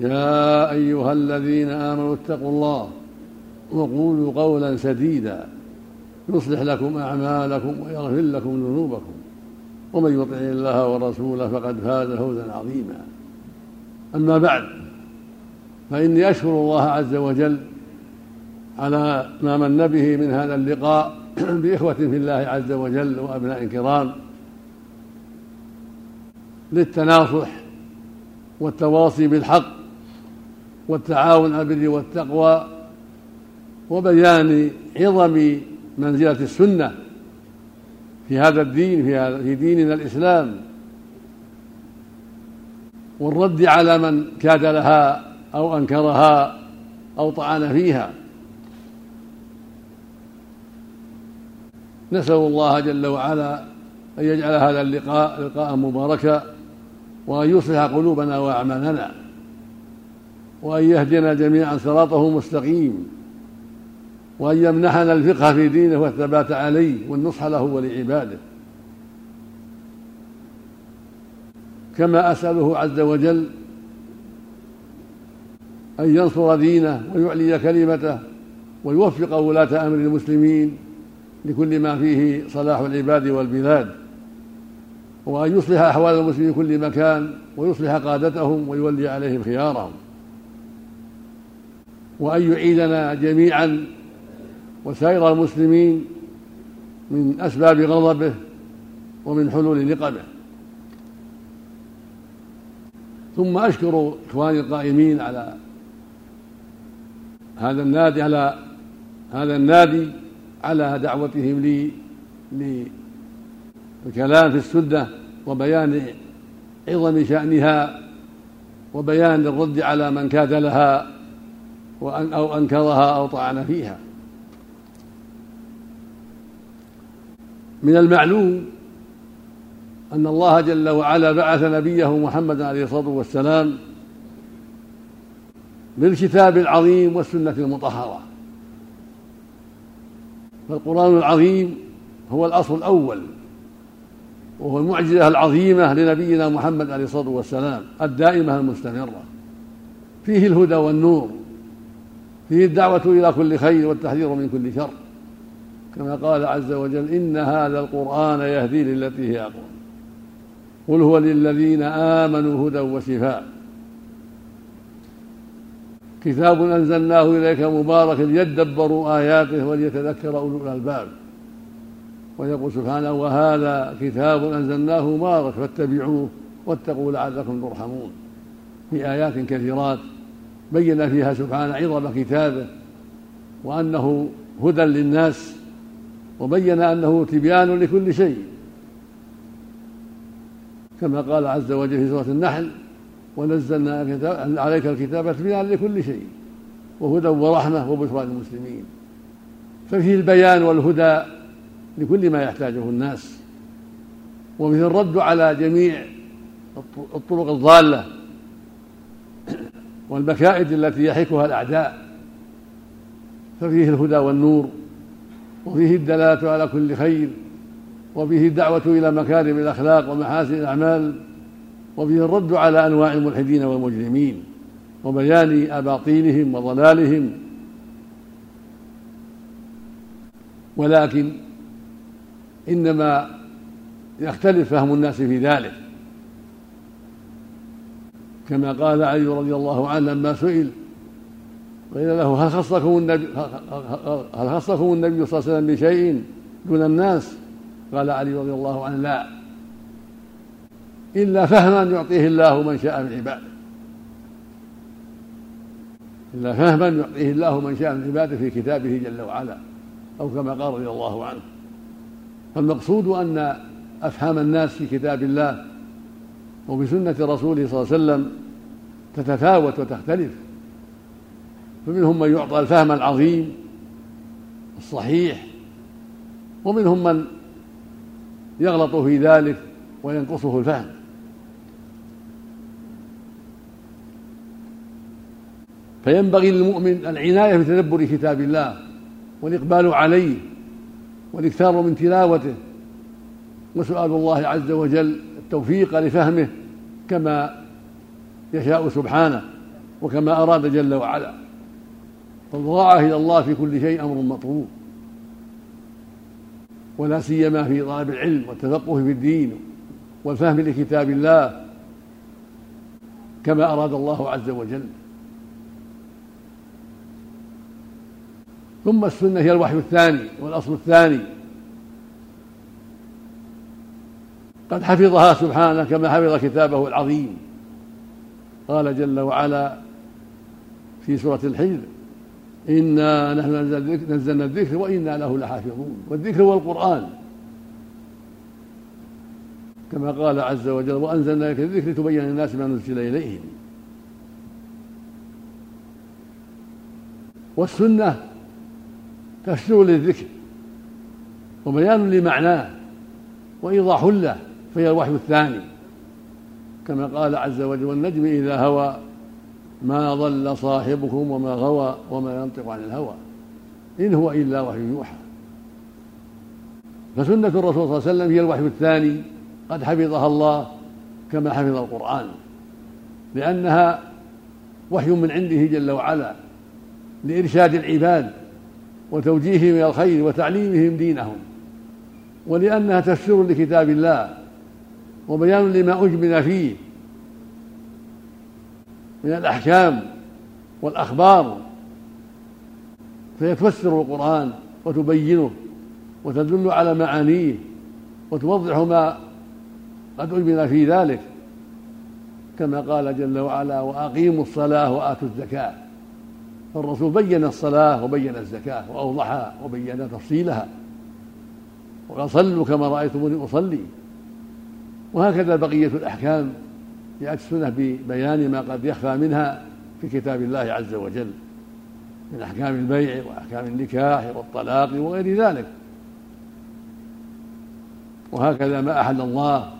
يا أيها الذين آمنوا اتقوا الله وقولوا قولا سديدا يصلح لكم أعمالكم ويغفر لكم ذنوبكم ومن يطع الله ورسوله فقد فاز فوزا عظيما. أما بعد فإني أشكر الله عز وجل على ما من به من هذا اللقاء بإخوة في الله عز وجل وأبناء كرام للتناصح والتواصي بالحق والتعاون على البر والتقوى وبيان عظم منزلة السنة في هذا الدين في, هذا في ديننا الإسلام. والرد على من كاد لها أو أنكرها أو طعن فيها. نسأل الله جل وعلا أن يجعل هذا اللقاء لقاء مباركا وأن يصلح قلوبنا وأعمالنا. وأن يهدينا جميعا صراطه مستقيم وأن يمنحنا الفقه في دينه والثبات عليه والنصح له ولعباده. كما أسأله عز وجل أن ينصر دينه ويعلي كلمته ويوفق ولاة أمر المسلمين لكل ما فيه صلاح العباد والبلاد وأن يصلح أحوال المسلمين في كل مكان ويصلح قادتهم ويولي عليهم خيارهم. وأن يعيدنا جميعا وسائر المسلمين من أسباب غضبه ومن حلول نقمه ثم أشكر إخواني القائمين على هذا النادي على هذا النادي على دعوتهم لي للكلام في السنة وبيان عظم شأنها وبيان الرد على من كاد لها أو أنكرها أو طعن فيها. من المعلوم أن الله جل وعلا بعث نبيه محمد عليه الصلاة والسلام بالكتاب العظيم والسنة المطهرة. فالقرآن العظيم هو الأصل الأول وهو المعجزة العظيمة لنبينا محمد عليه الصلاة والسلام الدائمة المستمرة. فيه الهدى والنور فيه الدعوة إلى كل خير والتحذير من كل شر. كما قال عز وجل إن هذا القرآن يهدي للتي هي أقوم قل هو للذين آمنوا هدى وشفاء. كتاب أنزلناه إليك مبارك ليدبروا آياته وليتذكر أولو الألباب. ويقول سبحانه وهذا كتاب أنزلناه مبارك فاتبعوه واتقوا لعلكم ترحمون. في آيات كثيرات بين فيها سبحانه عظم كتابه وأنه هدى للناس وبين أنه تبيان لكل شيء. كما قال عز وجل في سورة النحل ونزلنا عليك الكتاب تبيان لكل شيء وهدى ورحمة وبشرى للمسلمين. ففيه البيان والهدى لكل ما يحتاجه الناس. وفيه الرد على جميع الطرق الضالة. والمكائد التي يحكها الأعداء ففيه الهدى والنور وفيه الدلالة على كل خير وفيه الدعوة إلى مكارم الأخلاق ومحاسن الأعمال وفيه الرد على أنواع الملحدين والمجرمين وبيان أباطيلهم وضلالهم. ولكن إنما يختلف فهم الناس في ذلك. كما قال علي رضي الله عنه لما سئل قيل له هل خصكم النبي هل خصكم النبي صلى الله عليه وسلم بشيء دون الناس؟ قال علي رضي الله عنه لا. إلا فهما يعطيه الله من شاء من عباده. إلا فهما يعطيه الله من شاء من عباده في كتابه جل وعلا أو كما قال رضي الله عنه. فالمقصود أن أفهام الناس في كتاب الله وبسنة رسوله صلى الله عليه وسلم تتفاوت وتختلف. فمنهم من يعطى الفهم العظيم الصحيح ومنهم من يغلط في ذلك وينقصه الفهم. فينبغي للمؤمن العناية بتدبر كتاب الله والإقبال عليه والإكثار من تلاوته وسؤال الله عز وجل التوفيق لفهمه كما يشاء سبحانه وكما أراد جل وعلا. فالضراعة إلى الله في كل شيء أمر مطلوب. ولا سيما في طلب العلم والتفقه في الدين والفهم لكتاب الله كما أراد الله عز وجل. ثم السنة هي الوحي الثاني والأصل الثاني. قد حفظها سبحانه كما حفظ كتابه العظيم. قال جل وعلا في سورة الحجر إنا نحن نزلنا الذكر وإنا له لحافظون. والذكر هو القرآن. كما قال عز وجل وأنزلنا لك الذكر تبين للناس ما نزل إليهم. والسنة تفسير للذكر وبيان لمعناه وإيضاح له فهي الوحي الثاني كما قال عز وجل والنجم إذا هوى ما ضل صاحبكم وما غوى وما ينطق عن الهوى إن هو إلا وحي يوحى. فسنة الرسول صلى الله عليه وسلم هي الوحي الثاني قد حفظها الله كما حفظ القرآن لأنها وحي من عنده جل وعلا لإرشاد العباد وتوجيههم إلى الخير وتعليمهم دينهم ولأنها تفسير لكتاب الله وبيان لما أجمل فيه من الأحكام والأخبار فهي تفسر القرآن وتبينه وتدل على معانيه وتوضح ما قد أجمل في ذلك كما قال جل وعلا وأقيموا الصلاة وآتوا الزكاة. فالرسول بين الصلاة وبين الزكاة وأوضحها وبين تفصيلها وقال صلوا كما رأيتموني أصلي. وهكذا بقية الأحكام جاءت السنة ببيان ما قد يخفى منها في كتاب الله عز وجل من أحكام البيع وأحكام النكاح والطلاق وغير ذلك. وهكذا ما أحل الله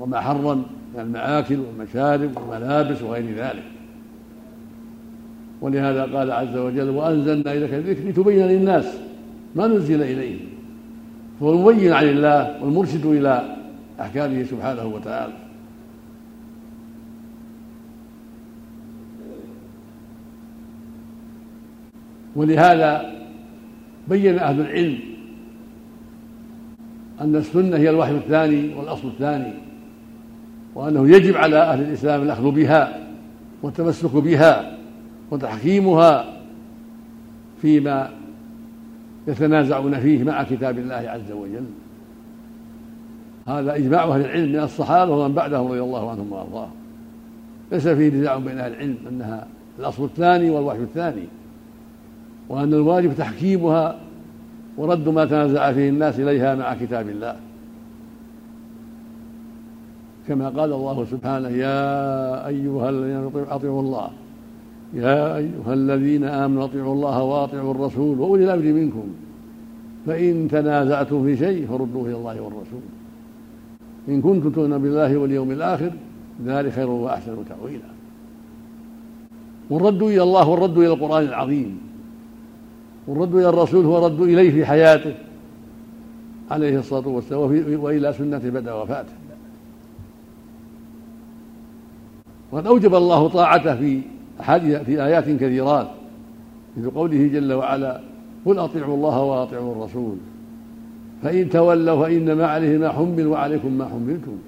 وما حرم من المآكل والمشارب والملابس وغير ذلك. ولهذا قال عز وجل وأنزلنا إليك الذكر لتبين للناس ما نزل إليهم. فهو المبين عن الله والمرشد إلى أحكامه سبحانه وتعالى. ولهذا بين أهل العلم أن السنة هي الوحي الثاني والأصل الثاني وأنه يجب على أهل الإسلام الأخذ بها والتمسك بها وتحكيمها فيما يتنازعون فيه مع كتاب الله عز وجل. هذا إجماع أهل العلم من الصحابة ومن بعدهم رضي الله عنهم وأرضاهم ليس فيه نزاع بين أهل العلم أنها الأصل الثاني والوحي الثاني وأن الواجب تحكيمها ورد ما تنازع فيه الناس إليها مع كتاب الله. كما قال الله سبحانه يا أيها الذين أطيعوا الله يا أيها الذين آمنوا أطيعوا الله وأطيعوا الرسول وأولي الأمر منكم فإن تنازعتم في شيء فردوه إلى الله والرسول. إن كنتم تؤمنون بالله واليوم الآخر ذلك خير وأحسن تأويلا. والرد إلى الله والرد إلى القرآن العظيم. والرد إلى الرسول هو الرد إليه في حياته. عليه الصلاة والسلام وإلى سنة بعد وفاته. وقد أوجب الله طاعته في في آيات كثيرات مثل قوله جل وعلا قل أطيعوا الله وأطيعوا الرسول. فإن تولوا فإنما عليه ما حمل وعليكم ما حملتم.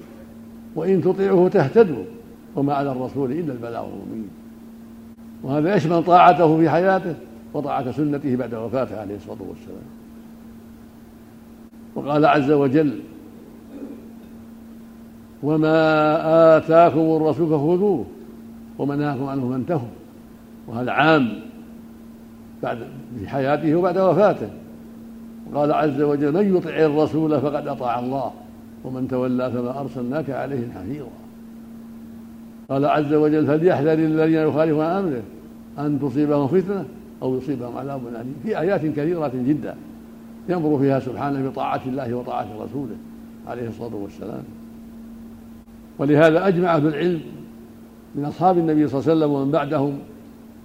وإن تطيعوه تهتدوا وما على الرسول إلا البلاغ المبين. وهذا يشمل طاعته في حياته وطاعة سنته بعد وفاته عليه الصلاة والسلام. وقال عز وجل وما آتاكم الرسول فخذوه وما نهاكم عنه فانتهوا. وهذا عام بعد في حياته وبعد وفاته. قال عز وجل من يطع الرسول فقد أطاع الله ومن تولى فما أرسلناك عليهم حفيظا. قال عز وجل فليحذر الذين يخالفون أمره أن تصيبهم فتنة أو يصيبهم عذاب أليم. في آيات كثيرة جدا يامر فيها سبحانه بطاعه الله وطاعة رسوله عليه الصلاة والسلام. ولهذا أجمع أهل العلم من أصحاب النبي صلى الله عليه وسلم ومن بعدهم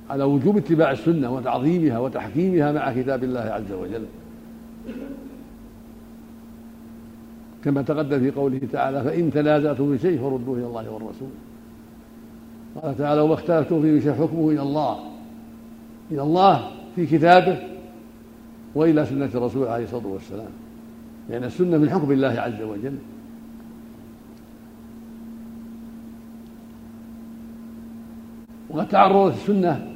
على وجوب اتباع السنة وتعظيمها وتحكيمها مع كتاب الله عز وجل. كما تقدم في قوله تعالى فإن تنازعتم في شيء فردوه إلى الله والرسول. قال تعالى وما اختلفتم فيه شيء حكمه إلى الله. إلى الله في كتابه وإلى سنة الرسول عليه الصلاة والسلام. لأن يعني السنة من حكم الله عز وجل. وقد تعرضت السنة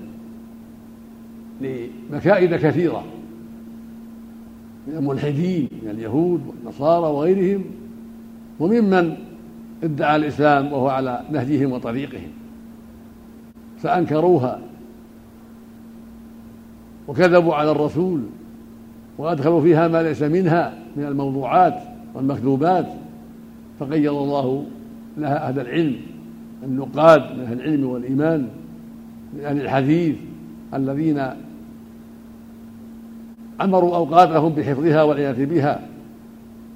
لمكائد كثيرة. من الملحدين من اليهود والنصارى وغيرهم وممن ادعى الإسلام وهو على نهجهم وطريقهم فأنكروها وكذبوا على الرسول وأدخلوا فيها ما ليس منها من الموضوعات والمكذوبات فقيض الله لها أهل العلم النقاد من أهل العلم والإيمان من أهل الحديث الذين عمروا أوقاتهم بحفظها والعناية بها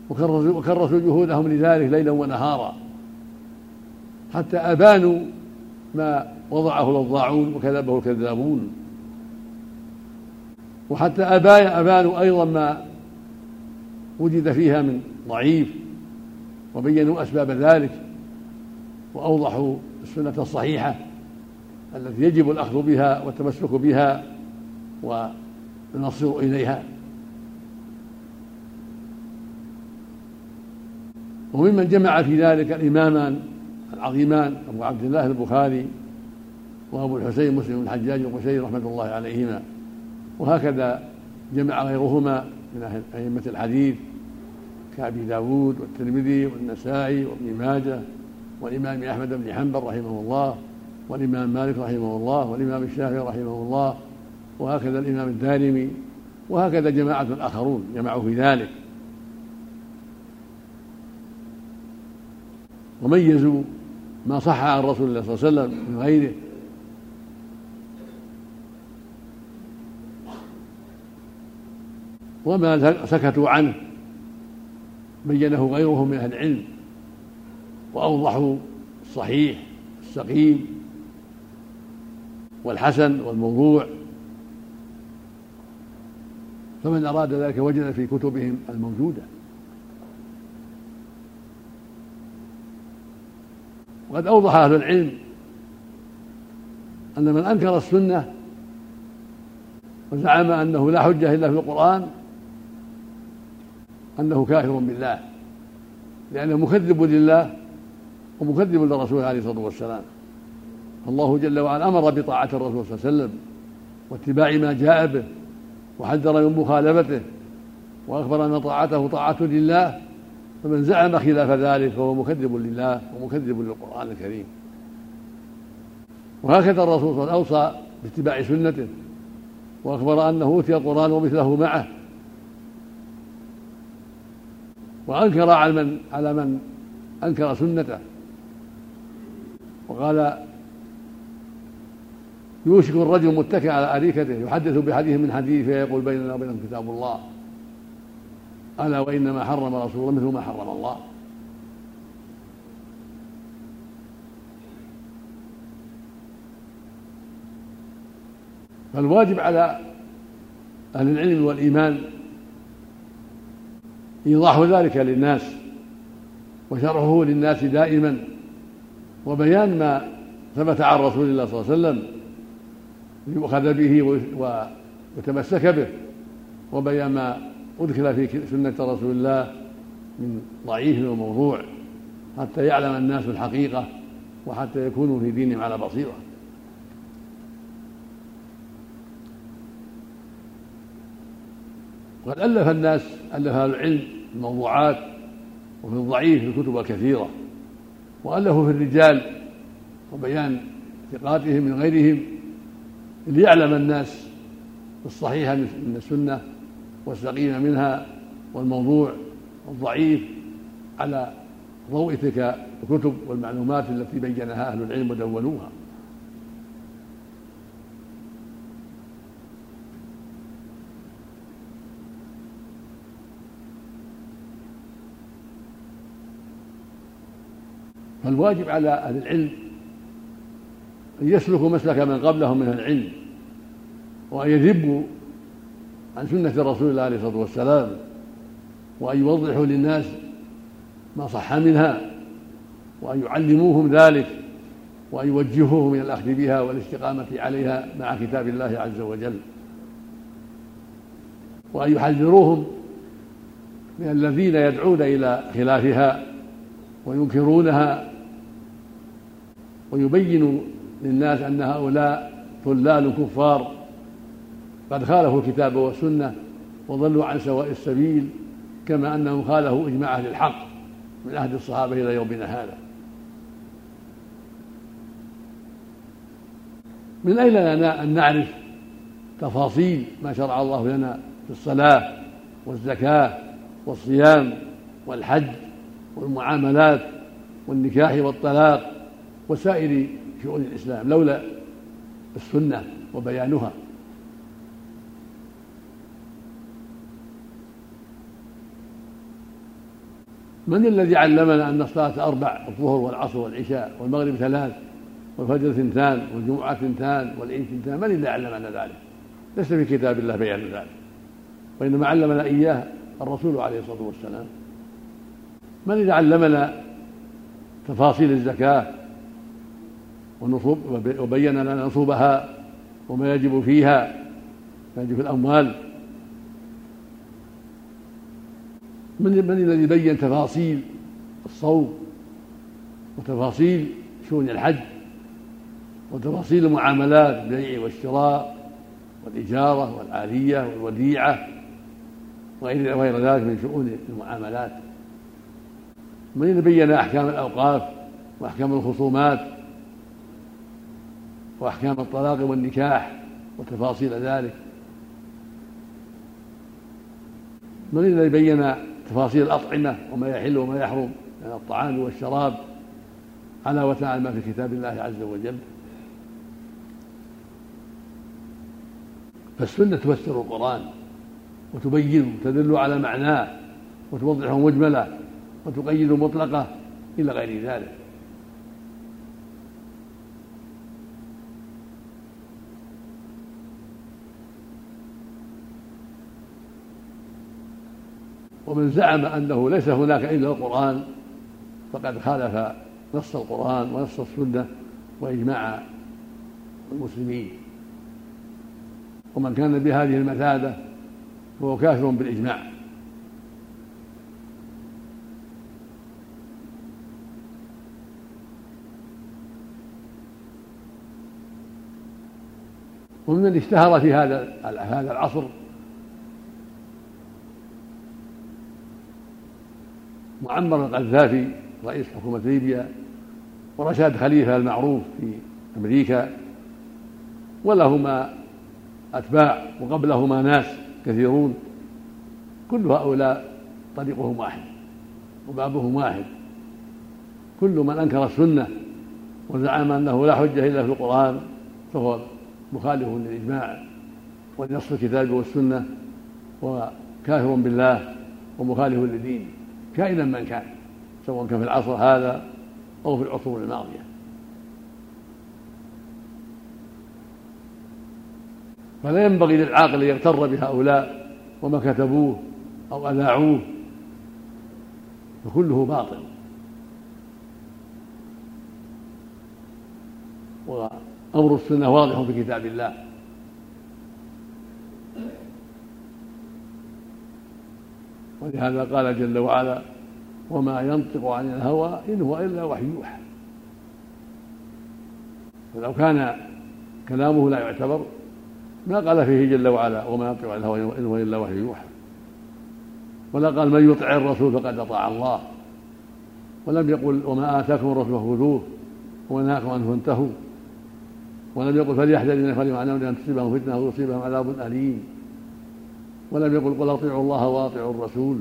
وكرسوا جهودهم لذلك ليلا ونهارا. حتى أبانوا ما وضعه الوضاعون وكذبه الكذابون. وحتى أبانوا أيضا ما وجد فيها من ضعيف. وبينوا أسباب ذلك. وأوضحوا السنة الصحيحة التي يجب الأخذ بها والتمسك بها. ونصير إليها. وممن جمع في ذلك الإمامان العظيمان أبو عبد الله البخاري وأبو الحسين مسلم الحجاج القشيري رحمة الله عليهما. وهكذا جمع غيرهما من أئمة الحديث كأبي داود والترمذي والنسائي وابن ماجه والإمام أحمد بن حنبل رحمه الله والإمام مالك رحمه الله والإمام الشافعي رحمه الله وهكذا الإمام الدارمي وهكذا جماعة آخرون جمعوا في ذلك. وميزوا ما صح عن رسول الله صلى الله عليه وسلم من غيره. وما سكتوا عنه بينه غيرهم من أهل العلم وأوضحوا الصحيح السقيم والحسن والموضوع. فمن أراد ذلك وجد في كتبهم الموجودة. وقد أوضح أهل العلم أن من أنكر السنة وزعم أنه لا حجة إلا في القرآن أنه كافر بالله لأنه مكذب لله ومكذب للرسول عليه الصلاة والسلام. الله جل وعلا أمر بطاعة الرسول صلى الله عليه وسلم واتباع ما جاء به. وحذر من مخالفته وأخبر أن طاعته طاعة لله فمن زعم خلاف ذلك فهو مكذب لله ومكذب للقرآن الكريم. وهكذا الرسول صلى الله عليه وسلم أوصى باتباع سنته وأخبر أنه أوتي القرآن ومثله معه. وأنكر على من على من أنكر سنته. وقال يوشك الرجل متكئ على أريكته يحدث بحديث من حديث فيقول بيننا وبينهم كتاب الله. ألا وإنما حرم رسول الله مثل ما حرم الله. فالواجب على أهل العلم والإيمان إيضاح ذلك للناس وشرحه للناس دائما وبيان ما ثبت عن رسول الله صلى الله عليه وسلم. ليؤخذ به ويتمسك به. وبين ما أدخل في سنة رسول الله من ضعيف وموضوع حتى يعلم الناس الحقيقة وحتى يكونوا في دينهم على بصيرة. وقد ألف الناس ألف أهل العلم الموضوعات وفي الضعيف الكتب الكثيرة وألفوا في الرجال وبيان ثقاتهم من غيرهم ليعلم الناس الصحيح من السنة والسقيم منها والموضوع الضعيف على ضوء تلك الكتب والمعلومات التي بينها أهل العلم ودونوها. فالواجب على أهل العلم يسلكوا مسلك من قبلهم من العلم وأن يذبوا عن سنة رسول الله عليه الصلاة والسلام وأن يوضحوا للناس ما صح منها وأن يعلموهم ذلك وأن يوجهوهم إلى الأخذ بها والاستقامة عليها مع كتاب الله عز وجل وأن يحذروهم من الذين يدعون إلى خلافها وينكرونها ويبين للناس أن هؤلاء ضلال كفار قد خالفوا الكتاب والسنة وضلوا عن سواء السبيل كما أنهم خالفوا إجماع أهل الحق من عهد الصحابة إلى يومنا هذا. من أين لنا أن نعرف تفاصيل ما شرع الله لنا في الصلاة والزكاة والصيام والحج والمعاملات والنكاح والطلاق وسائر شؤون الإسلام لولا السنة وبيانها. من الذي علمنا أن الصلاة أربع الظهر والعصر والعشاء والمغرب ثلاث والفجر ثنتان والجمعة ثنتان والعيد ثنتان؟ من الذي علمنا ذلك؟ ليس في كتاب الله بيان ذلك. وإنما علمنا إياه الرسول عليه الصلاة والسلام. من الذي علمنا تفاصيل الزكاة ونصوب وبين لنا نصوبها وما يجب فيها ما يجب في الأموال. من من الذي بين تفاصيل الصوم وتفاصيل شؤون الحج وتفاصيل المعاملات البيع والشراء والإجارة والآلية والوديعة وغير غير ذلك من شؤون المعاملات. من الذي بين أحكام الأوقاف وأحكام الخصومات وأحكام الطلاق والنكاح وتفاصيل ذلك. من الذي بين تفاصيل الأطعمة وما يحل وما يحرم؟ من الطعام والشراب على وتعالى ما في كتاب الله عز وجل. فالسنة تفسر القرآن وتبين وتدل على معناه وتوضحه مجملة وتقيد مطلقة إلى غير ذلك. ومن زعم أنه ليس هناك إلا القرآن فقد خالف نص القرآن ونص السنة وإجماع المسلمين. ومن كان بهذه المثابة فهو كافر بالإجماع. ومن اشتهر في هذا هذا العصر معمر القذافي رئيس حكومة ليبيا ورشاد خليفة المعروف في أمريكا ولهما أتباع وقبلهما ناس كثيرون. كل هؤلاء طريقهم واحد وبابهم واحد. كل من أنكر السنة وزعم أنه لا حجة إلا في القرآن فهو مخالف للإجماع ولنص الكتاب والسنة وكافر بالله ومخالف للدين. كائنا من كان سواء كان في العصر هذا أو في العصور الماضية. فلا ينبغي للعاقل أن يغتر بهؤلاء وما كتبوه أو أذاعوه فكله باطل. وأمر السنة واضح في كتاب الله. ولهذا قال جل وعلا وما ينطق عن الهوى إن هو إلا وحي يوحى. فلو كان كلامه لا يعتبر ما قال فيه جل وعلا وما ينطق عن الهوى إن هو إلا وحي يوحى. ولا قال من يطع الرسول فقد أطاع الله. ولم يقل وما آتاكم الرسول فخذوه ونهاكم عنه فانتهوا. ولم يقل فليحذر الذين يخالفون عن أن تصيبهم فتنة أو يصيبهم عذاب أليم. ولم يقل قل أطيعوا الله وأطيعوا الرسول.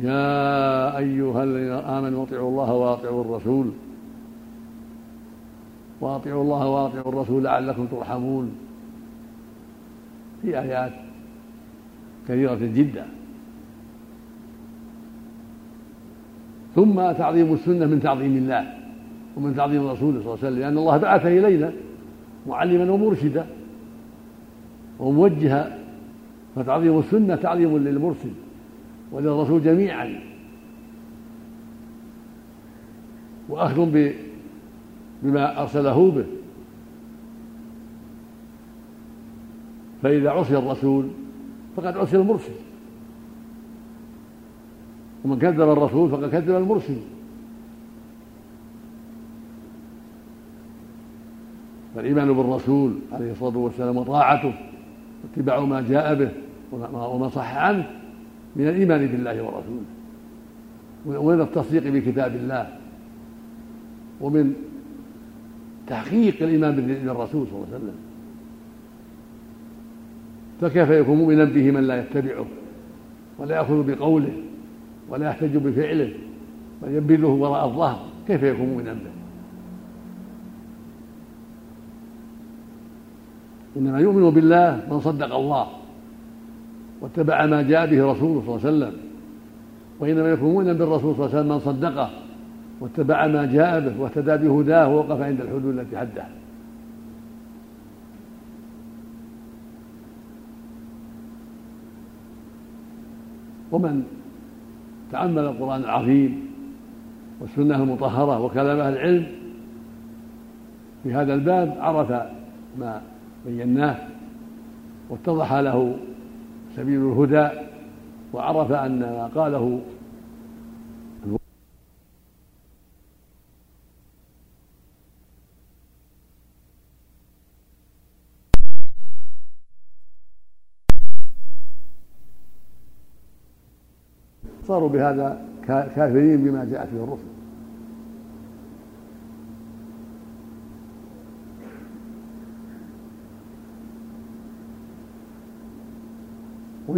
يا أيها الذين آمنوا أطيعوا الله وأطيعوا الرسول. وأطيعوا الله وأطيعوا الرسول لعلكم ترحمون. في آيات كثيرة جدا. ثم تعظيم السنة من تعظيم الله ومن تعظيم الرسول صلى الله عليه وسلم لأن الله بعثه الينا معلما ومرشدا وموجها فتعظيم السنة تعظيم للمرسل وللرسول جميعا. وأخذ بما أرسله به. فإذا عصي الرسول فقد عصي المرسل. ومن كذب الرسول فقد كذب المرسل. فالإيمان بالرسول عليه الصلاة والسلام وطاعته واتباع ما جاء به وما صح عنه من الإيمان بالله ورسوله. ومن التصديق بكتاب الله. ومن تحقيق الإيمان بالرسول صلى الله عليه وسلم. فكيف يكون مؤمنا به من لا يتبعه؟ ولا يأخذ بقوله؟ ولا يحتج بفعله؟ بل ينبذه وراء الظهر؟ كيف يكون مؤمنا به؟ إنما يؤمن بالله من صدق الله. واتبع ما جاء به رسوله صلى الله عليه وسلم. وإنما يكون مؤمنا بالرسول صلى الله عليه وسلم من صدقه واتبع ما جاء به واهتدى بهداه ووقف عند الحدود التي حدها ومن تأمل القرآن العظيم والسنة المطهرة وكلام أهل العلم في هذا الباب عرف ما بيناه واتضح له سبيل الهدى وعرف أن ما قاله صاروا بهذا كافرين بما جاءت به الرسل.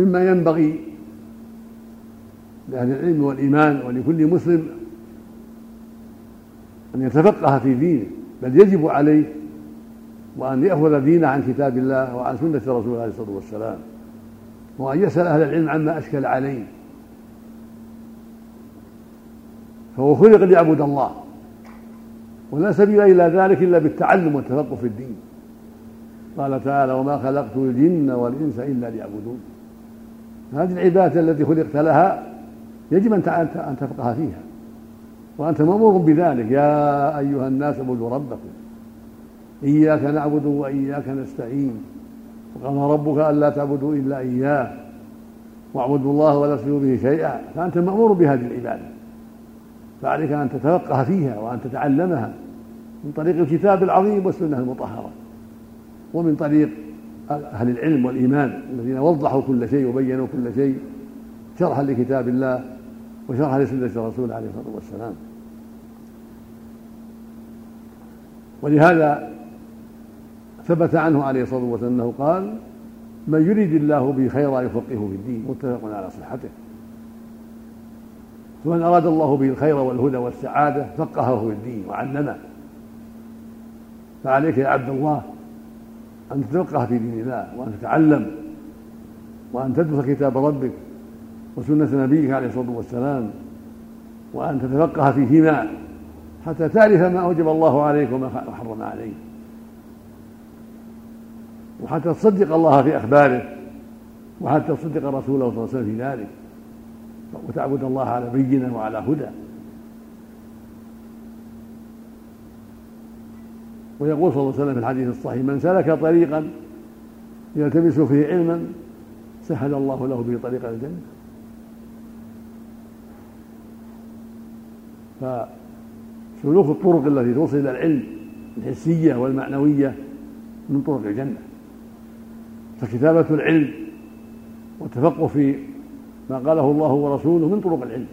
ومما ينبغي لأهل العلم والإيمان ولكل مسلم أن يتفقه في دينه بل يجب عليه وأن يأخذ دينه عن كتاب الله وعن سنة رسوله عليه الصلاة والسلام وأن يسأل أهل العلم عما أشكل عليه. فهو خلق ليعبد الله ولا سبيل إلى ذلك إلا بالتعلم والتفقه في الدين. قال تعالى وما خلقت الجن والإنس إلا ليعبدون. هذه العبادة التي خلقت لها يجب أن أن تفقه فيها. وأنت مأمور بذلك. يا أيها الناس اعبدوا ربكم. إياك نعبد وإياك نستعين. وقال ربك ألا تعبدوا إلا إياه. واعبدوا الله ولا تشركوا به شيئا. فأنت مأمور بهذه العبادة. فعليك أن تتفقه فيها وأن تتعلمها من طريق الكتاب العظيم والسنة المطهرة. ومن طريق أهل العلم والإيمان الذين وضحوا كل شيء وبينوا كل شيء شرحا لكتاب الله وشرحا لسنة الرسول عليه الصلاة والسلام. ولهذا ثبت عنه عليه الصلاة والسلام أنه قال من يريد الله به خيرا يفقهه في الدين. متفق على صحته. فمن أراد الله به الخير والهدى والسعادة فقهه في الدين وعلمه. فعليك يا عبد الله أن تتفقه في دين الله وأن تتعلم وأن تدرس كتاب ربك وسنة نبيك عليه الصلاة والسلام وأن تتفقه فيهما حتى تعرف ما أوجب الله عليك وما حرم عليك. وحتى تصدق الله في أخباره وحتى تصدق رسوله صلى الله عليه وسلم في ذلك. وتعبد الله على بينة وعلى هدى. ويقول صلى الله عليه وسلم في الحديث الصحيح من سلك طريقا يلتمس فيه علما سهل الله له به طريق الجنة. فسلوك الطرق التي توصل إلى العلم الحسية والمعنوية من طرق الجنة. فكتابة العلم والتفقه في ما قاله الله ورسوله من طرق العلم.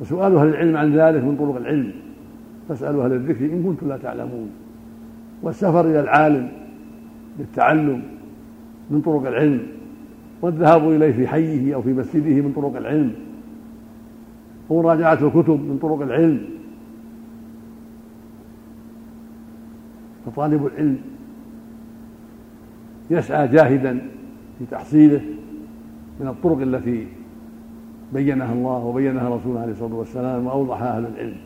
وسؤال أهل العلم عن ذلك من طرق العلم. فاسألوا أهل الذكر إن كنتم لا تعلمون. والسفر إلى العالم للتعلم من طرق العلم والذهاب إليه في حيه أو في مسجده من طرق العلم ومراجعة الكتب من طرق العلم. فطالب العلم يسعى جاهدا في تحصيله من الطرق التي بينها الله وبينها رسوله عليه الصلاة والسلام وأوضحها أهل العلم.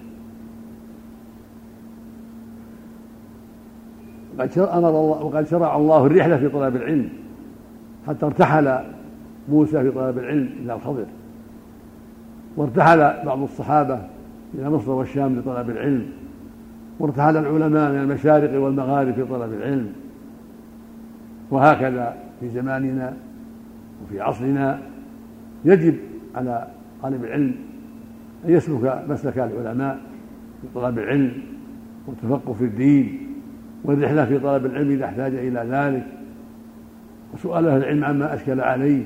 وقد أمر الله وقد شرع الله الرحلة في طلب العلم. حتى ارتحل موسى في طلب العلم إلى الخضر. وارتحل بعض الصحابة إلى مصر والشام لطلب العلم. وارتحل العلماء من المشارق والمغارب في طلب العلم. وهكذا في زماننا وفي عصرنا يجب على طالب العلم أن يسلك مسلك العلماء في طلب العلم والتفقه في الدين. والرحلة في طلب العلم إذا احتاج إلى ذلك. وسؤال أهل العلم عما أشكل عليه.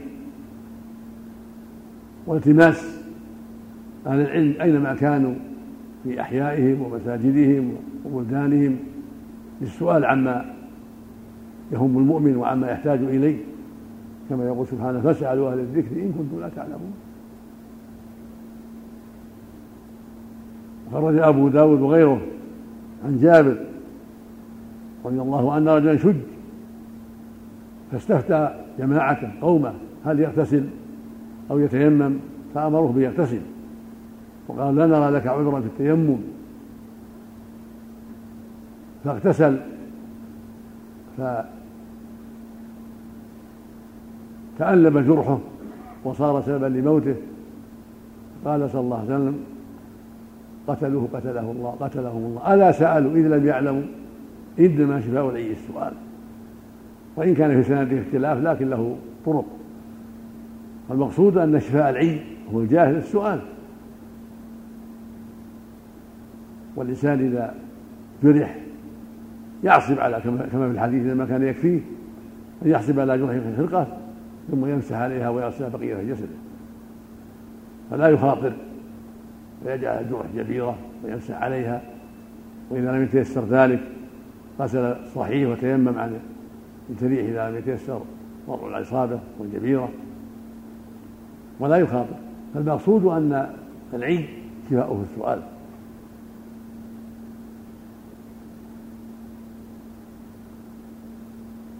والتماس. أهل العلم أينما كانوا في أحيائهم ومساجدهم وبلدانهم للسؤال عما يهم المؤمن وعما يحتاج إليه. كما يقول سبحانه فاسألوا أهل الذكر إن كنتم لا تعلمون. خرج أبو داود وغيره عن جابر رضي الله عنه رجلا شج فاستفتى جماعة قومه هل يغتسل أو يتيمم؟ فأمروه بيغتسل وقال لا نرى لك عذرا في التيمم. فاغتسل فتألم جرحه وصار سببا لموته. قال صلى الله عليه وسلم قتلوه قتله الله قتلهم الله. ألا سألوا؟ إذ لم يعلموا. إنما شفاء العي السؤال. وإن كان في سنده اختلاف لكن له طرق. والمقصود أن شفاء العي هو الجاهل السؤال. والإنسان إذا جرح يعصب على كما في الحديث لما كان يكفيه أن يحسب على جرحه خرقة ثم يمسح عليها ويغسل بقية جسده. فلا يخاطر. ويجعل الجرح جبيرة ويمسح عليها وإذا لم يتيسر ذلك غسل صحيح وتيمم عن الجريح إذا لم يتيسر وضع العصابة والجبيرة. ولا يخاطر فالمقصود أن العيد شفاؤه السؤال.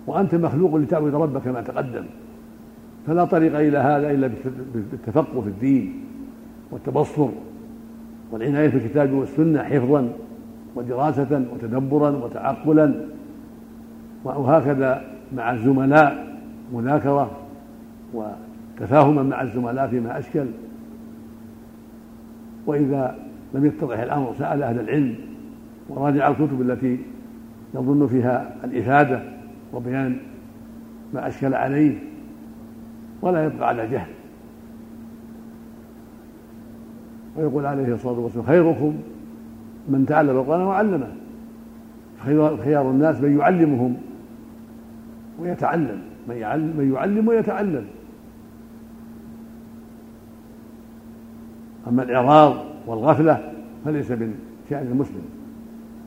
وأنت مخلوق لتعبد ربك كما تقدم. فلا طريق إلى هذا إلا بالتفقه في الدين والتبصر والعناية في الكتاب والسنة حفظا. ودراسة وتدبرا وتعقلا وهكذا مع الزملاء مذاكرة وتفاهما مع الزملاء فيما أشكل. وإذا لم يتضح الأمر سأل أهل العلم وراجع الكتب التي يظن فيها الإفادة وبيان ما أشكل عليه ولا يبقى على جهل. ويقول عليه الصلاة والسلام خيركم من تعلم القرآن وعلمه. خيار الناس من يعلمهم ويتعلم. من يعلم, من يعلم ويتعلم. أما الإعراض والغفلة فليس من شأن المسلم.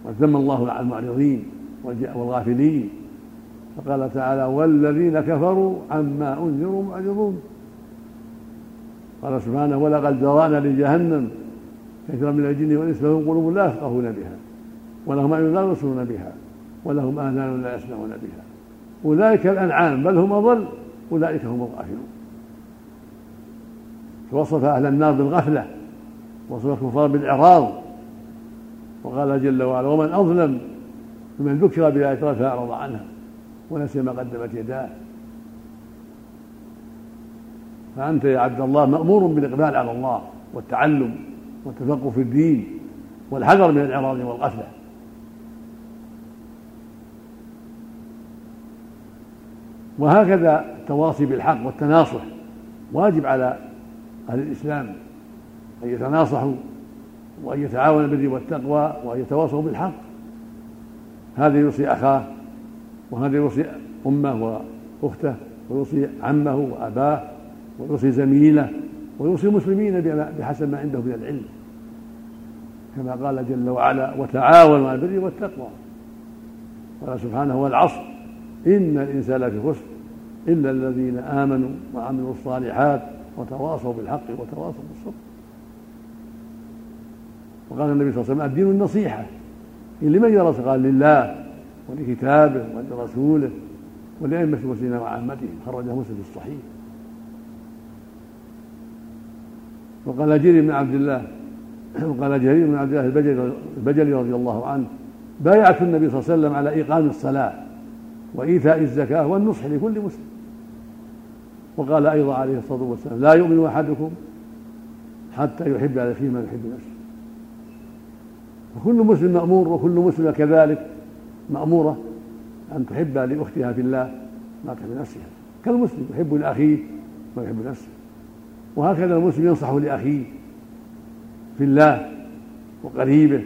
وذم الله على المعرضين والغافلين. فقال تعالى والذين كفروا عما أنذروا معرضون. قال سبحانه ولقد ذرأنا لجهنم كثيرا من الجن والإنس لهم قلوب لا يفقهون بها ولهم أعين لا يبصرون بها ولهم آذان لا يسمعون بها. أولئك الأنعام بل هم اضل أولئك هم الغافلون. فوصف أهل النار بالغفلة وصف الكفار بالإعراض. وقال جل وعلا ومن أظلم ممن ذكر الله فأعرض عنها ونسي ما قدمت يداه. فأنت يا عبد الله مأمور بالإقبال على الله والتعلم. والتفقه في الدين والحذر من الإعراض والغفلة وهكذا التواصي بالحق والتناصح. واجب على أهل الإسلام أن يتناصحوا وأن يتعاونوا بالبر والتقوى وأن يتواصوا بالحق. هذا يوصي أخاه وهذا يوصي أمه وأخته ويوصي عمه وأباه ويوصي زميله ويوصي المسلمين بحسب ما عنده من العلم. كما قال جل وعلا وتعاونوا على البر والتقوى. قال سبحانه والعصر. إن الإنسان لفي خسر إلا الذين آمنوا وعملوا الصالحات وتواصوا بالحق وتواصوا بالصبر. وقال النبي صلى الله عليه وسلم الدين النصيحة. لمن يرى قال لله ولكتابه ولرسوله ولأئمة المسلمين وعامتهم خرجه مسلم في الصحيح. وقال جرير بن عبد الله وقال جرير بن عبد الله البجلي رضي الله عنه بايعت النبي صلى الله عليه وسلم على إقام الصلاة وإيتاء الزكاة والنصح لكل مسلم. وقال أيضا عليه الصلاة والسلام لا يؤمن أحدكم حتى يحب على فيه ما يحب نفسه. وكل مسلم مأمور وكل مسلمة كذلك مأمورة أن تحب لأختها في الله ما تحب نفسها كالمسلم يحب لأخيه ما يحب نفسه وهكذا المسلم ينصح لأخيه في الله وقريبه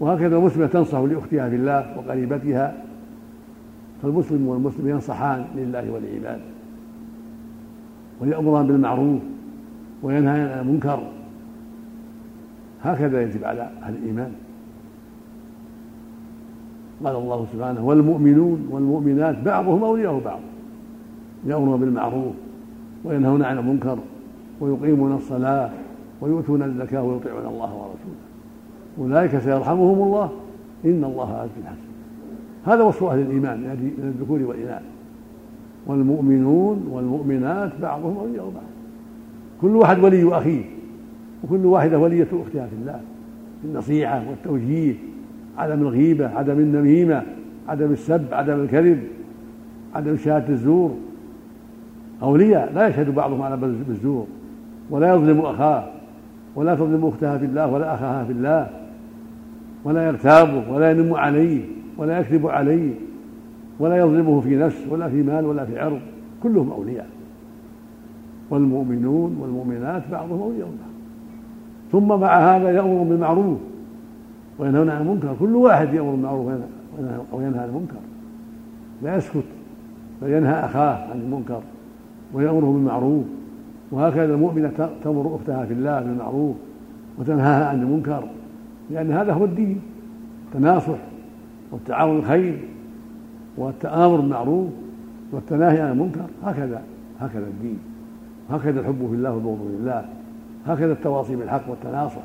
وهكذا المسلمة تنصح لأختها في الله وقريبتها فالمسلم والمسلم ينصحان لله ولعباده ويأمران بالمعروف وينهيان عن المنكر. هكذا يجب على أهل الإيمان. قال الله سبحانه والمؤمنون والمؤمنات بعضهم أولياء بعض يأمرون بالمعروف وينهون عن المنكر ويقيمون الصلاة ويؤتون الزكاة ويطيعون الله ورسوله. أولئك سيرحمهم الله. إن الله عز حكيم. هذا وصف أهل الإيمان من الذكور والإناث. والمؤمنون والمؤمنات بعضهم أولياء بعض كل واحد ولي أخيه. وكل واحدة ولية أختها في الله. النصيحة والتوجيه. عدم الغيبة عدم النميمة. عدم السب عدم الكذب. عدم شهادة الزور. أولياء لا يشهد بعضهم على بالزور. ولا يظلم أخاه ولا تظلم أختها في الله ولا أخاها في الله ولا يغتابه ولا ينم عليه ولا يكذب عليه ولا يظلمه في نفس ولا في مال ولا في عرض. كلهم أولياء. والمؤمنون والمؤمنات بعضهم أولياء بعض. ثم مع هذا يأمر بالمعروف وينهون عن المنكر. كل واحد يأمر بالمعروف وينهى عن المنكر. لا يسكت بل ينهى أخاه عن المنكر ويأمره بالمعروف. وهكذا المؤمنة تأمر أختها في الله بالمعروف وتنهاها عن المنكر لأن هذا هو الدين التناصح والتعاون الخير والتآمر بالمعروف والتناهي عن المنكر هكذا هكذا الدين هكذا الحب في الله والبغض في الله هكذا التواصي بالحق والتناصح.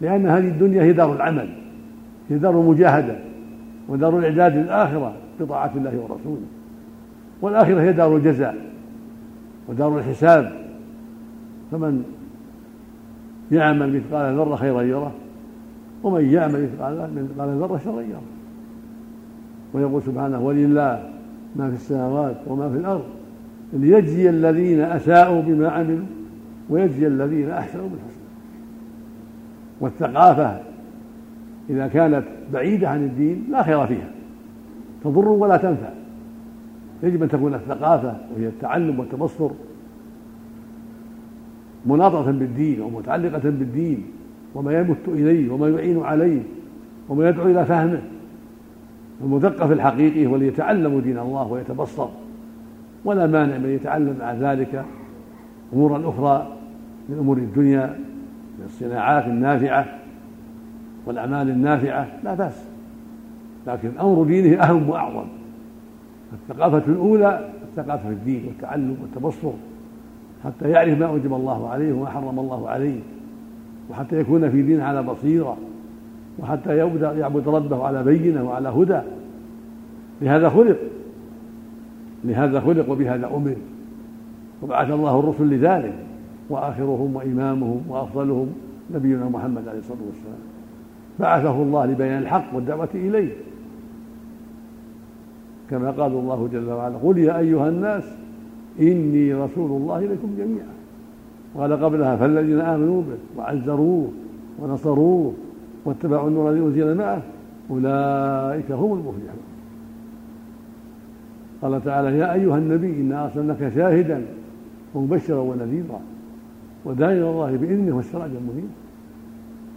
لأن هذه الدنيا هي دار العمل هي دار المجاهدة ودار الإعداد للآخرة بطاعة الله ورسوله. والآخرة هي دار الجزاء. ودار الحساب فمن يعمل مثقال ذرة خيرا يره ومن يعمل مثقال ذرة شرا يره. ويقول سبحانه ولله ما في السماوات وما في الأرض ليجزي الذين أساءوا بما عملوا ويجزي الذين أحسنوا بالحسنى والثقافة إذا كانت بعيدة عن الدين لا خير فيها تضر ولا تنفع. يجب أن تكون الثقافة وهي التعلم والتبصر مناطة بالدين ومتعلقة بالدين وما يمت إليه وما يعين عليه وما يدعو إلى فهمه. المثقف الحقيقي هو الذي يتعلم دين الله ويتبصر. ولا مانع من يتعلم مع ذلك أمورا أخرى من أمور الدنيا من الصناعات النافعة والأعمال النافعة لا بأس. لكن أمر دينه أهم وأعظم. الثقافة الأولى الثقافة في الدين والتعلم والتبصر حتى يعرف ما أوجب الله عليه وما حرم الله عليه وحتى يكون في دين على بصيرة وحتى يعبد ربه على بينة وعلى هدى. لهذا خلق لهذا خلق وبهذا أمر. وبعث الله الرسل لذلك وآخرهم وإمامهم وأفضلهم نبينا محمد عليه الصلاة والسلام. بعثه الله لبيان الحق والدعوة إليه. كما قال الله جل وعلا قل يا أيها الناس إني رسول الله إليكم جميعا. وقال قبلها فالذين آمنوا به وعزروه ونصروه واتبعوا النور الذي أنزل معه أولئك هم المفلحون. قال تعالى يا أيها النبي إنا أرسلناك شاهدا ومبشرا ونذيرا وداعيا إلى الله بإذنه وسراجا منيرا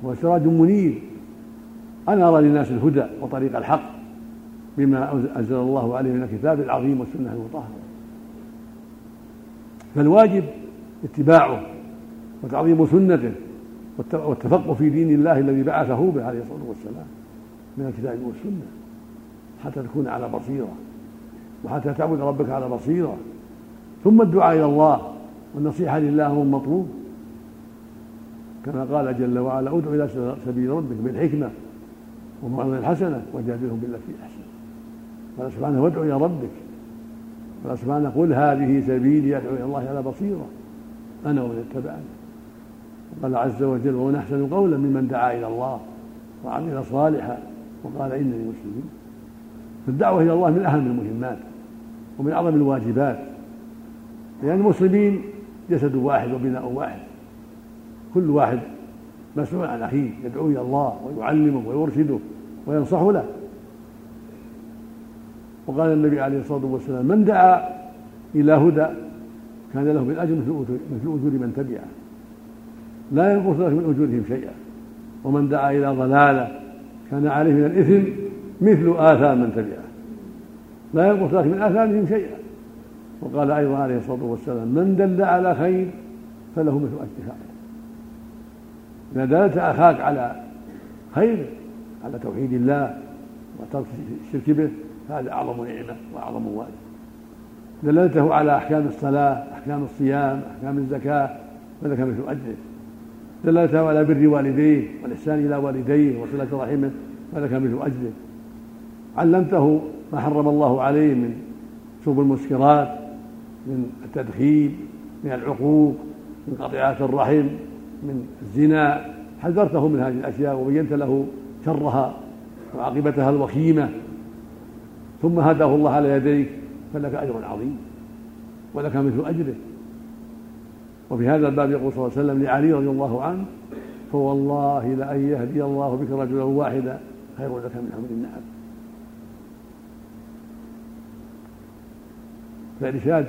وسراج منير أنار للناس الهدى وطريق الحق. بما أنزل الله عليه من الكتاب العظيم والسنة المطهرة. فالواجب اتباعه وتعظيم سنته والتفقه في دين الله الذي بعثه به عليه الصلاة والسلام من الكتاب والسنة. حتى تكون على بصيرة وحتى تعبد ربك على بصيرة. ثم الدعاء إلى الله والنصيحة لله هو مطلوب كما قال جل وعلا ادع إلى سبيل ربك بالحكمة والموعظه الحسنه وجادلهم بالتي أحسن. قال سبحانه وادع إلى ربك. قال سبحانه قل هذه سبيلي أدعو إلى الله على بصيرة. أنا ومن اتبعني. قال عز وجل ومن أحسن قولا ممن دعا إلى الله وعمل صالحا وقال إنني مسلم. فالدعوه إلى الله من أهم المهمات ومن أعظم الواجبات. لأن المسلمين جسد واحد وبناء واحد. كل واحد مسؤول عن أخيه يدعو إلى الله ويعلمه ويرشده وينصح له. وقال النبي عليه الصلاة والسلام من دعا إلى هدى كان له بالاجر مثل اجور من تبعه. لا ينقص ذلك من أجورهم شيئا. ومن دعا إلى ضلالة كان عليه من الإثم مثل آثام من تبعه. لا ينقص ذلك من آثامهم شيئا. وقال أيضا عليه الصلاة والسلام من دل على خير فله مثل اجر فاعله إذا دلت أخاك على خير على توحيد الله وترك الشرك به هذا أعظم نعمة وأعظم واجب دللته على أحكام الصلاة أحكام الصيام أحكام الزكاة فلك مثل أجره. دللته على بر والديه والإحسان إلى والديه وصلة رحمه فلك مثل أجره. علمته ما حرم الله عليه من شرب المسكرات من التدخين من العقوق من قطيعات الرحم من الزنا. حذرته من هذه الأشياء وبينت له شرها وعاقبتها الوخيمة. ثم هداه الله على يديك فلك أجر عظيم ولك مثل أجره. وفي هذا الباب يقول صلى الله عليه وسلم لعلي رضي الله عنه فوالله لأن يهدي الله بك رجلا واحدا خير لك من حمد النعم. فإرشاد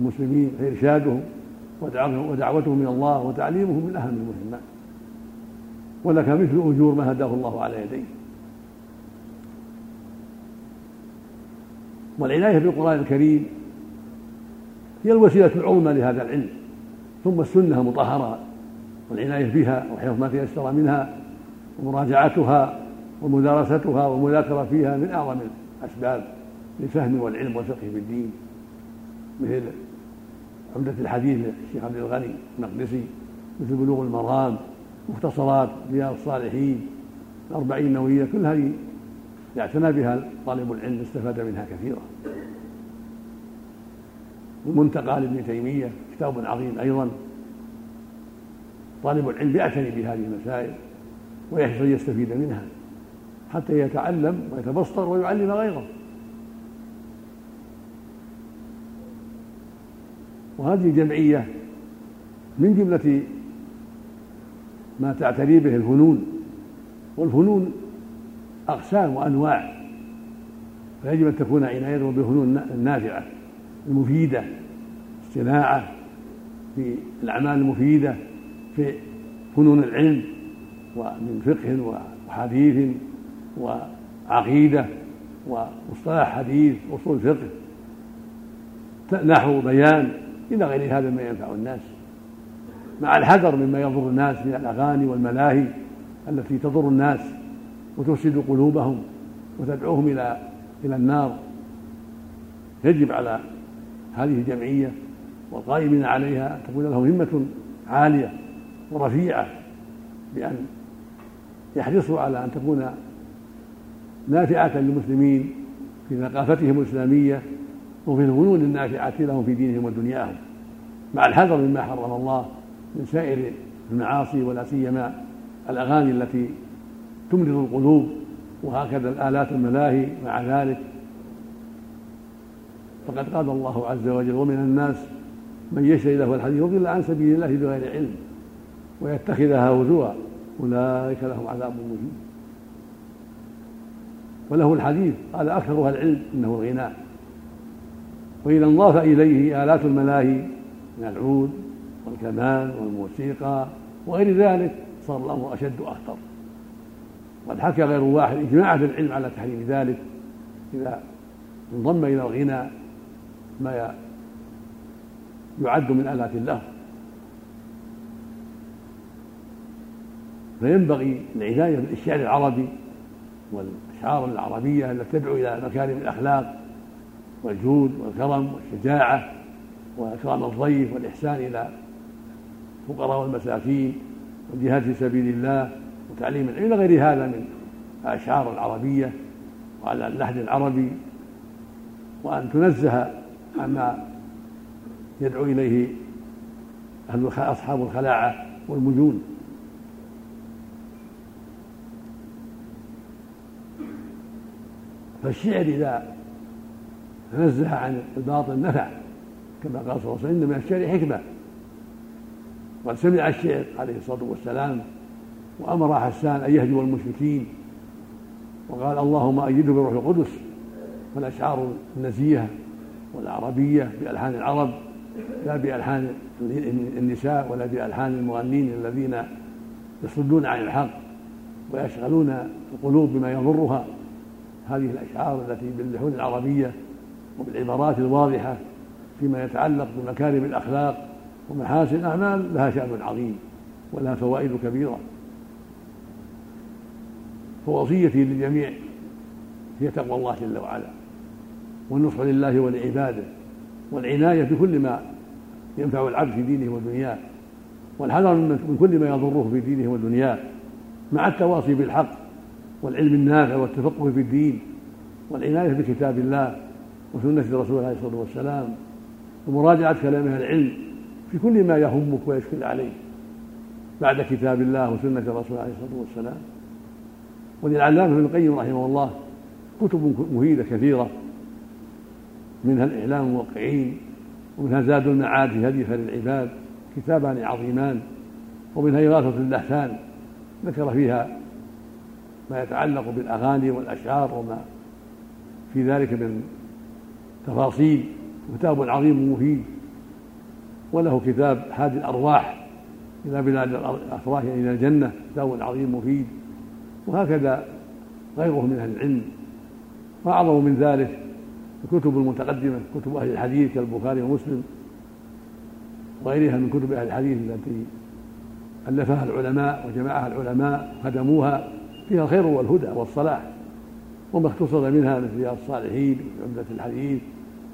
المسلمين فإرشادهم ودعوتهم إلى الله وتعليمهم من أهم المهمات. ولك مثل أجور ما هداه الله على يديه والعناية بالقرآن الكريم هي الوسيلة العظمى لهذا العلم ثم السنة المطهرة والعناية بها وحفظ ما تيسر منها ومراجعتها ومدارستها والمذاكرة فيها من أعظم الأسباب للفهم والعلم والفقه في الدين مثل عمدة الحديث للشيخ عبد الغني المقدسي مثل بلوغ المرام مختصرات رياض الصالحين الأربعين النووية كل هذه يعتنى بها طالب العلم استفاد منها كثيرا. المنتقى لابن تيمية كتاب عظيم أيضا. طالب العلم يعتني بهذه المسائل ويحرص أن يستفيد منها حتى يتعلم ويتبصر ويعلم غيره. وهذه جمعية من جملة ما تعتني به الفنون والفنون أقسام وأنواع. فيجب أن تكون عنايته بالفنون النافعة المفيدة الصناعة في الأعمال المفيدة في فنون العلم ومن فقه وحديث وعقيدة ومصطلح حديث وصول فقه. نحو بيان إلى غير هذا ما ينفع الناس. مع الحذر مما يضر الناس من الأغاني والملاهي التي تضر الناس. وتفسد قلوبهم وتدعوهم إلى إلى النار. يجب على هذه الجمعية والقائمين عليها أن تكون لهم همة عالية ورفيعة بأن يحرصوا على أن تكون نافعة للمسلمين في ثقافتهم الإسلامية وفي الفنون النافعة لهم في دينهم ودنياهم مع الحذر مما حرم الله من سائر المعاصي ولا سيما الأغاني التي تمرض القلوب وهكذا الآلات الملاهي مع ذلك. فقد قال الله عز وجل ومن الناس من يشتري له الحديث يضل عن سبيل الله بغير علم ويتخذها هزوا أولئك لهم عذاب مهين. وله الحديث قال أكثرها العلم إنه الغناء وإذا انضاف إليه آلات الملاهي من العود والكمان والموسيقى وغير ذلك صار الأمر أشد وأخطر قد حكى غير واحد. إجماع في العلم على تحريم ذلك إذا انضم إلى الغنى ما يعد من آلات الله فينبغي العناية بالشعر العربي والأشعار العربية التي تدعو إلى مكارم الأخلاق والجود والكرم والشجاعة وإكرام الضيف والإحسان إلى الفقراء والمساكين والجهاد في سبيل الله. وتعليم العلم إلى غير هذا من الأشعار العربية وعلى اللحن العربي وأن تنزه عما يدعو إليه أصحاب الخلاعة والمجون. فالشعر إذا تنزه عن الباطل نفع كما قال صلى الله عليه وسلم إن من الشعر حكمة. قد سمع الشعر عليه الصلاة والسلام وأمر حسان أن يهجو المشركين وقال اللهم أيده بروح القدس فالأشعار النزيهة والعربية بألحان العرب لا بألحان النساء ولا بألحان المغنين الذين يصدون عن الحق ويشغلون القلوب بما يضرها. هذه الأشعار التي باللحون العربية وبالعبارات الواضحة فيما يتعلق بمكارم الأخلاق ومحاسن الأعمال لها شأن عظيم ولها فوائد كبيرة. فوصيتي للجميع هي تقوى الله جل وعلا والنصح لله ولعباده والعناية بكل ما ينفع العبد في دينه ودنياه والحذر من كل ما يضره في دينه ودنياه مع التواصي بالحق والعلم النافع والتفقه في الدين والعناية بكتاب الله وسنة رسوله عليه الصلاة والسلام ومراجعة أهل العلم في كل ما يهمك ويشكل عليك بعد كتاب الله وسنة رسوله عليه الصلاة والسلام وللعلامة ابن القيم رحمه الله كتب مفيدة كثيرة منها الإعلام الموقعين ومنها زاد المعاد في هدي خير العباد كتابان عظيمان ومنها إغاثة اللهفان ذكر فيها ما يتعلق بالأغاني والأشعار وما في ذلك من تفاصيل. كتاب عظيم مفيد وله كتاب هادي الأرواح إلى بلاد الأفراح إلى الجنة. كتاب عظيم مفيد وهكذا غيره من أهل العلم وأعظم من ذلك الكتب المتقدمة كتب أهل الحديث كالبخاري ومسلم وغيرها من كتب أهل الحديث التي ألفها العلماء وجمعها العلماء خدموها فيها الخير والهدى والصلاح. وما اختصر منها مثل رياض الصالحين عمدة الحديث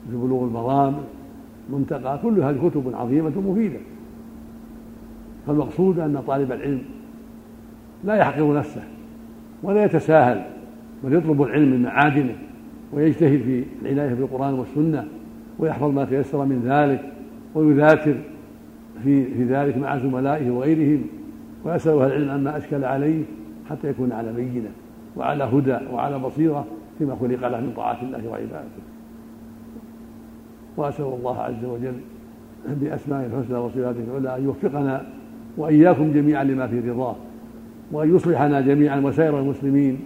مثل بلوغ المرام منتقى كل هذه كتب عظيمة مفيدة فالمقصود أن طالب العلم لا يحقر نفسه. ولا يتساهل بل يطلب العلم من معادنه ويجتهد في العناية بالقرآن والسنة ويحفظ ما تيسر من ذلك ويذاكر في في ذلك مع زملائه وغيرهم ويسأل أهل العلم عما أشكل عليه حتى يكون على بينة وعلى هدى وعلى بصيرة فيما خلق له من طاعة الله وعبادته. وأسأل الله عز وجل بأسمائه الحسنى وصفاته العلى أن يوفقنا وإياكم جميعا لما في رضاه. وأن يصلحنا جميعا وسائر المسلمين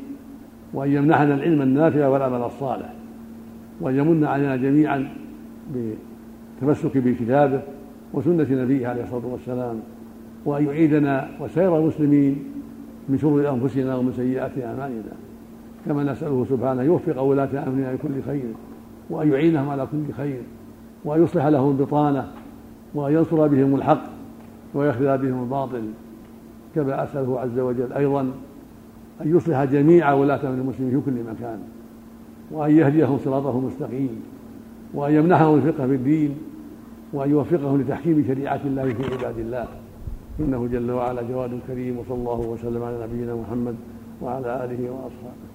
وأن يمنحنا العلم النافع والعمل الصالح وأن يمن علينا جميعا بالتمسك بكتابه وسنة نبيه عليه الصلاة والسلام وأن يعيدنا وسائر المسلمين من شرور أنفسنا ومن سيئات أعمالنا. كما نسأله سبحانه يوفق ولاة أمرنا لكل خير وأن يعينهم على كل خير وأن يصلح لهم البطانة وأن ينصر بهم الحق ويخذل بهم الباطل. كما أسأله عز وجل أيضا أن يصلح جميع ولاة أمر المسلمين في كل مكان وأن يهديهم صراطه المستقيم وأن يمنحهم الفقه في الدين وأن يوفقهم لتحكيم شريعة الله في عباد الله. إنه جل وعلا جواد كريم وصلى الله وسلم على نبينا محمد وعلى آله وأصحابه.